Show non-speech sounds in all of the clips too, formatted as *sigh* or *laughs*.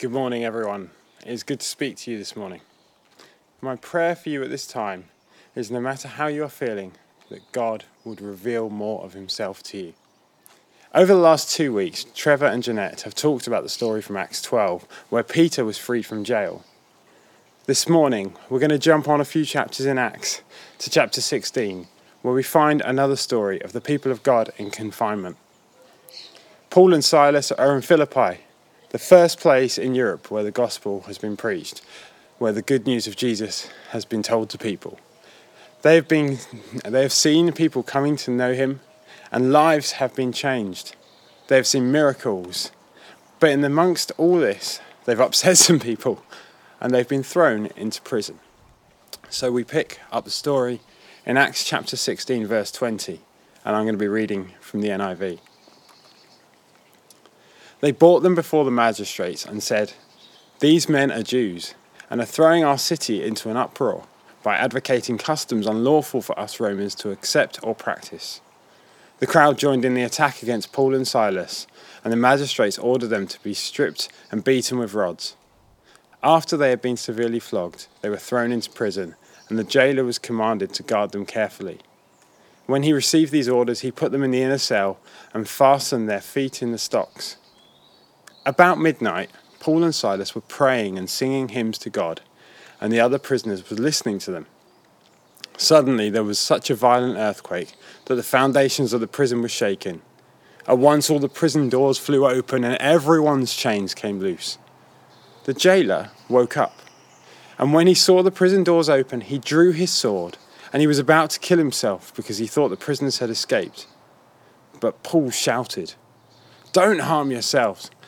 Good morning, everyone. It is good to speak to you this morning. My prayer for you at this time is no matter how you are feeling, that God would reveal more of Himself to you. Over the last two weeks, Trevor and Jeanette have talked about the story from Acts 12, where Peter was freed from jail. This morning, we're going to jump on a few chapters in Acts to chapter 16, where we find another story of the people of God in confinement. Paul and Silas are in Philippi, the first place in Europe where the gospel has been preached, where the good news of Jesus has been told to people. They have been they have seen people coming to know him and lives have been changed. They have seen miracles. But in amongst all this, they've *laughs* upset some people and they've been thrown into prison. So we pick up the story in Acts chapter 16 verse 20 and I'm going to be reading from the NIV. They brought them before the magistrates and said, These men are Jews and are throwing our city into an uproar by advocating customs unlawful for us Romans to accept or practice. The crowd joined in the attack against Paul and Silas, and the magistrates ordered them to be stripped and beaten with rods. After they had been severely flogged, they were thrown into prison, and the jailer was commanded to guard them carefully. When he received these orders, he put them in the inner cell and fastened their feet in the stocks. About midnight, Paul and Silas were praying and singing hymns to God, and the other prisoners were listening to them. Suddenly, there was such a violent earthquake that the foundations of the prison were shaken. At once, all the prison doors flew open and everyone's chains came loose. The jailer woke up, and when he saw the prison doors open, he drew his sword and he was about to kill himself because he thought the prisoners had escaped. But Paul shouted, Don't harm yourselves.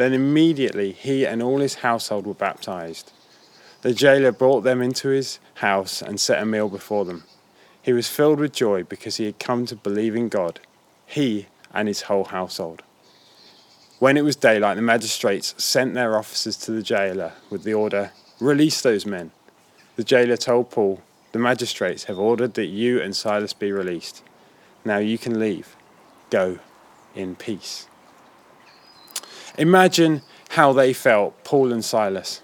Then immediately he and all his household were baptized. The jailer brought them into his house and set a meal before them. He was filled with joy because he had come to believe in God, he and his whole household. When it was daylight, the magistrates sent their officers to the jailer with the order Release those men. The jailer told Paul, The magistrates have ordered that you and Silas be released. Now you can leave. Go in peace. Imagine how they felt, Paul and Silas.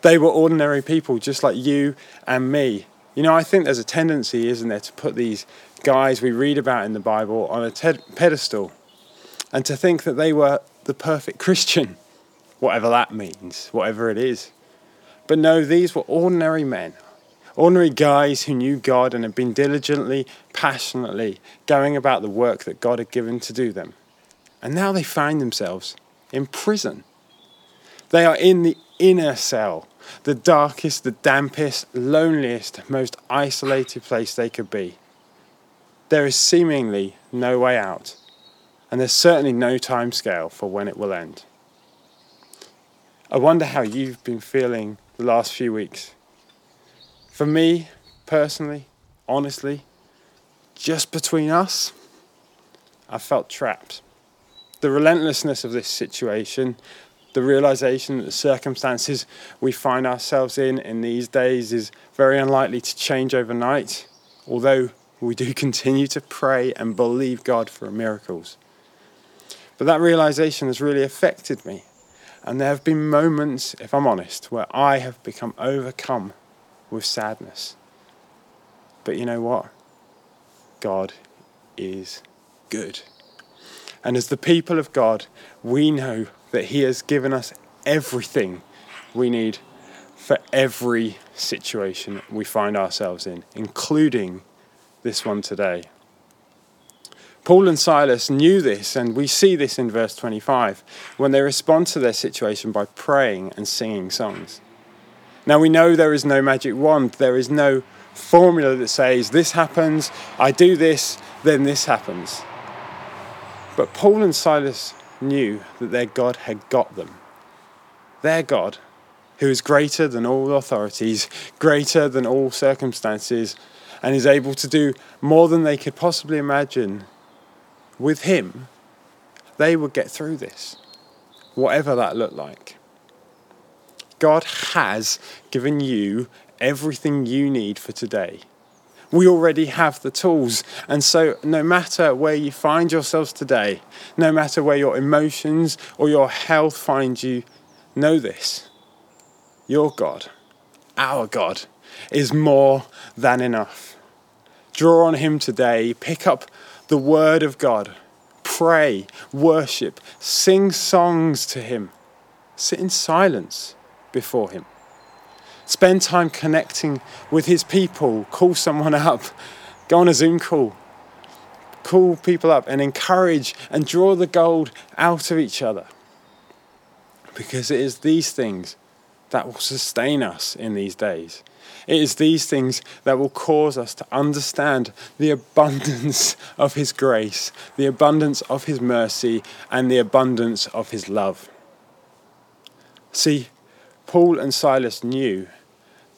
They were ordinary people just like you and me. You know, I think there's a tendency, isn't there, to put these guys we read about in the Bible on a pedestal and to think that they were the perfect *laughs* Christian, whatever that means, whatever it is. But no, these were ordinary men, ordinary guys who knew God and had been diligently, passionately going about the work that God had given to do them. And now they find themselves in prison. They are in the inner cell, the darkest, the dampest, loneliest, most isolated place they could be. There is seemingly no way out, and there's certainly no time scale for when it will end. I wonder how you've been feeling the last few weeks. For me, personally, honestly, just between us, I felt trapped the relentlessness of this situation, the realization that the circumstances we find ourselves in in these days is very unlikely to change overnight, although we do *laughs* continue to pray and believe God for miracles. But that realization has really affected me. And there have been moments, if I'm honest, where I have become overcome with sadness. But you know what? God is good. And as the people of God, we know that He has given us everything we need for every situation we find ourselves in, including this one today. Paul and Silas knew this, and we see this in verse 25 when they respond to their situation by praying and singing songs. Now we know there is no magic wand, there is no formula that says this happens, I do this, then this happens. But Paul and Silas knew that their God had got them. Their God who is greater than all authorities, greater than all circumstances, and is able to do more than they could possibly imagine, with him, they would get through this, whatever that looked like. God has given you everything you need for today. We already have the tools. And so, no matter where you find yourselves today, no matter where your emotions or your health find you, know this your God, our God, is more than enough. Draw on Him today. Pick up the Word of God. Pray, worship, sing songs to Him. Sit in silence before Him. Spend time connecting with His people. Call someone *laughs* up. Go on a Zoom call. Call people up and encourage and draw the gold out of each other. Because it is these things that will sustain us in these days. It is these things that will cause us to understand the abundance *laughs* of His grace, the abundance of His mercy, and the abundance of His love. See, Paul and Silas knew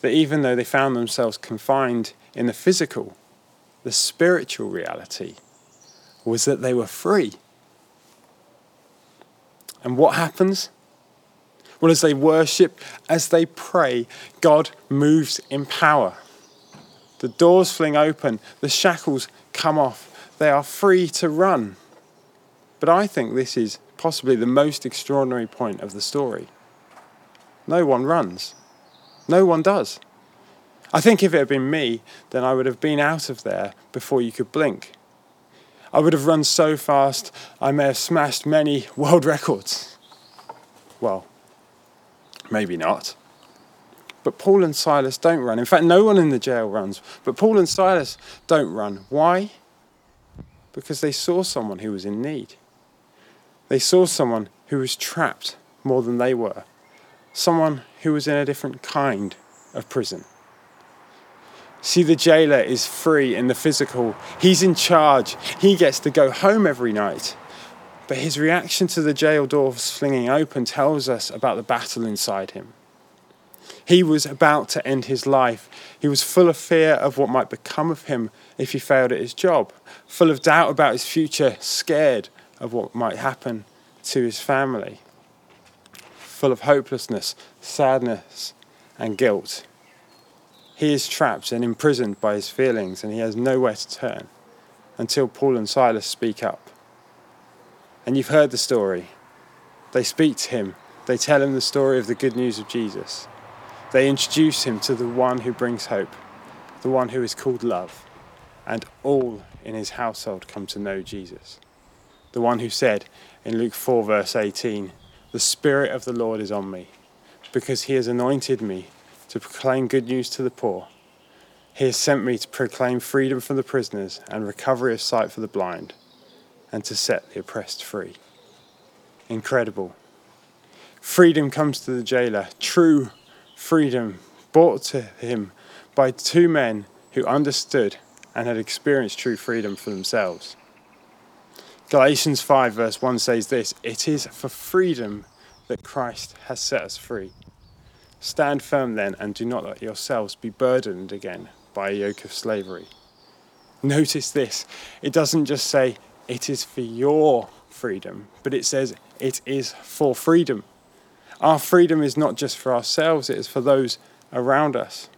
that even though they found themselves confined in the physical, the spiritual reality was that they were free. And what happens? Well, as they worship, as they pray, God moves in power. The doors fling open, the shackles come off, they are free to run. But I think this is possibly the most extraordinary point of the story. No one runs, no one does. I think if it had been me, then I would have been out of there before you could blink. I would have run so fast, I may have smashed many *laughs* world records. Well, Maybe not. But Paul and Silas don't run. In fact, no one in the jail runs. But Paul and Silas don't run. Why? Because they saw someone who was in need. They saw someone who was trapped more than they were. Someone who was in a different kind of prison. See, the jailer is free in the physical. He's in charge. He gets to go home every night. But his reaction to the jail doors flinging open tells us about the battle inside him. He was about to end his life. He was full of fear of what might become of him if he failed at his job, full of doubt about his future, scared of what might happen to his family, full of hopelessness, sadness, and guilt. He is trapped and imprisoned by his feelings, and he has nowhere to turn until Paul and Silas speak up. And you've heard the story. They speak to him, they tell him the story of the good news of Jesus. They introduce him to the one who brings hope, the one who is called love. And all in his household come to know Jesus. The one who said in Luke 4, verse 18, The Spirit of the Lord is on me, because he has anointed me to proclaim good news to the poor. He has sent me to proclaim freedom for the prisoners and recovery of sight for the blind and to set the oppressed free. Incredible. Freedom comes to the jailer, true freedom brought to him by two men who understood and had experienced true freedom for themselves. Galatians 5, verse 1 says this It is for freedom that Christ has set us free. Stand firm then, and do not let yourselves be burdened again by a yoke of slavery. Notice this it doesn't just say, it is for your freedom, but it says it is for freedom. Our freedom is not just for ourselves, it is for those around us.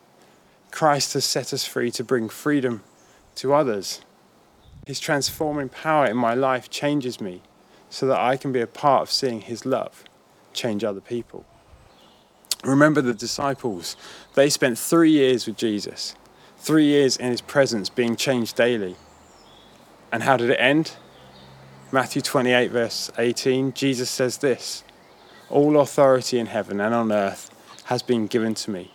Christ has set us free to bring freedom to others. His transforming power in my life changes me so that I can be a part of seeing His love change other people. Remember the disciples, they spent three years with Jesus, three years in His presence, being changed daily. And how did it end? Matthew 28, verse 18, Jesus says this All authority in heaven and on earth has been given to me.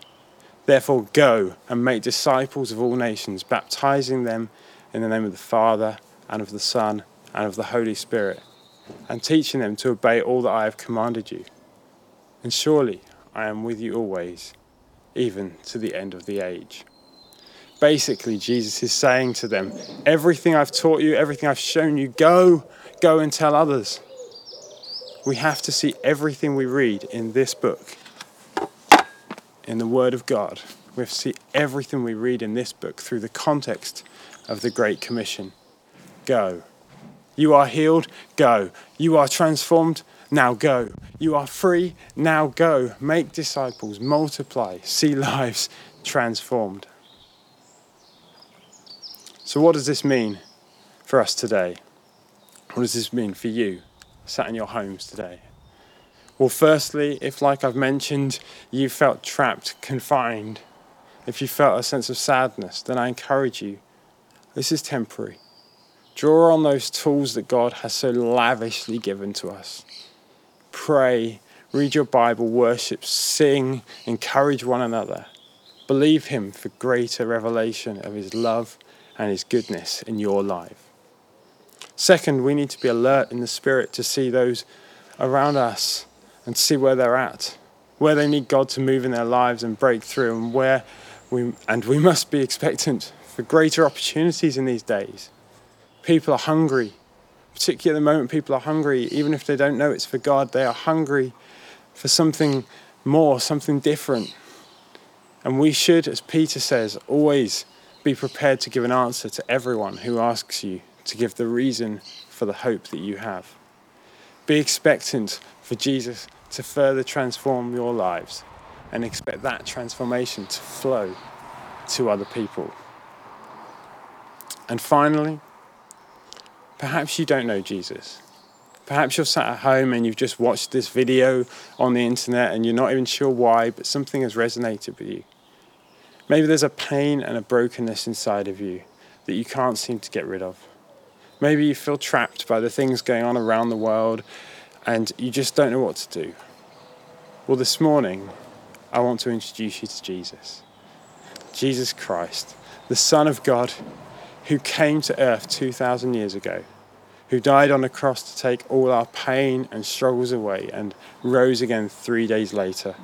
Therefore, go and make disciples of all nations, baptizing them in the name of the Father, and of the Son, and of the Holy Spirit, and teaching them to obey all that I have commanded you. And surely I am with you always, even to the end of the age basically, Jesus is saying to them, Everything I've taught you, everything I've shown you, go, go and tell others. We have to see everything we read in this book in the Word of God. We have to see everything we read in this book through the context of the Great Commission. Go. You are healed? Go. You are transformed? Now go. You are free? Now go. Make disciples, multiply, see lives transformed. So, what does this mean for us today? What does this mean for you, sat in your homes today? Well, firstly, if, like I've mentioned, you felt trapped, confined, if you felt a sense of sadness, then I encourage you this is temporary. Draw on those tools that God has so lavishly given to us. Pray, read your Bible, worship, sing, encourage one another. Believe Him for greater revelation of His love and His goodness in your life. Second, we need to be alert in the Spirit to see those around us and see where they're at, where they need God to move in their lives and break through, and where we and we must be expectant for greater opportunities in these days. People are hungry, particularly at the moment, people are hungry, even if they don't know it's for God, they are hungry for something more, something different. And we should, as Peter says, always be prepared to give an answer to everyone who asks you to give the reason for the hope that you have. Be expectant for Jesus to further transform your lives and expect that transformation to flow to other people. And finally, perhaps you don't know Jesus. Perhaps you're sat at home and you've just watched this video on the internet and you're not even sure why, but something has resonated with you. Maybe there's a pain and a brokenness inside of you that you can't seem to get rid of. Maybe you feel trapped by the things going on around the world and you just don't know what to do. Well, this morning, I want to introduce you to Jesus. Jesus Christ, the Son of God who came to earth 2,000 years ago, who died on a cross to take all our pain and struggles away and rose again three days later.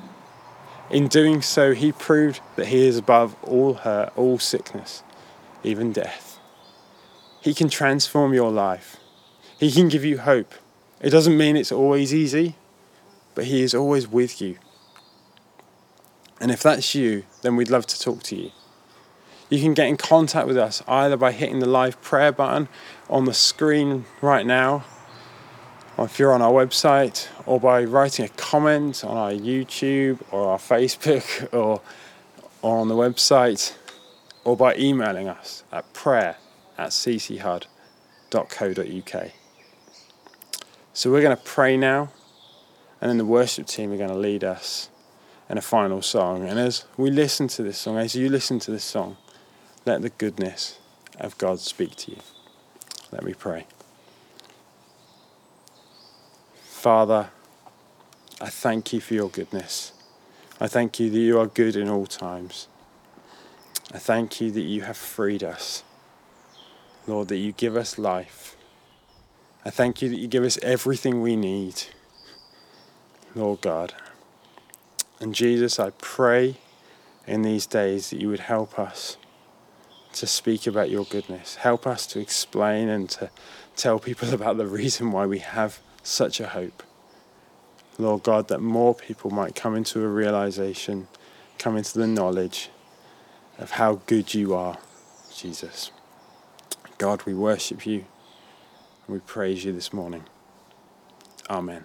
In doing so, he proved that he is above all hurt, all sickness, even death. He can transform your life. He can give you hope. It doesn't mean it's always easy, but he is always with you. And if that's you, then we'd love to talk to you. You can get in contact with us either by hitting the live prayer button on the screen right now, or if you're on our website, or by writing a comment on our YouTube or our Facebook *laughs* or, or on the website, or by emailing us at prayer at cchud.co.uk. So we're going to pray now, and then the worship team are going to lead us in a final song. And as we listen to this song, as you listen to this song, let the goodness of God speak to you. Let me pray. Father, I thank you for your goodness. I thank you that you are good in all times. I thank you that you have freed us. Lord, that you give us life. I thank you that you give us everything we need. Lord God. And Jesus, I pray in these days that you would help us to speak about your goodness. Help us to explain and to tell people *laughs* about the reason why we have such a hope. Lord God, that more people might come into a realization, come into the knowledge of how good you are, Jesus. God, we worship you and we praise you this morning. Amen.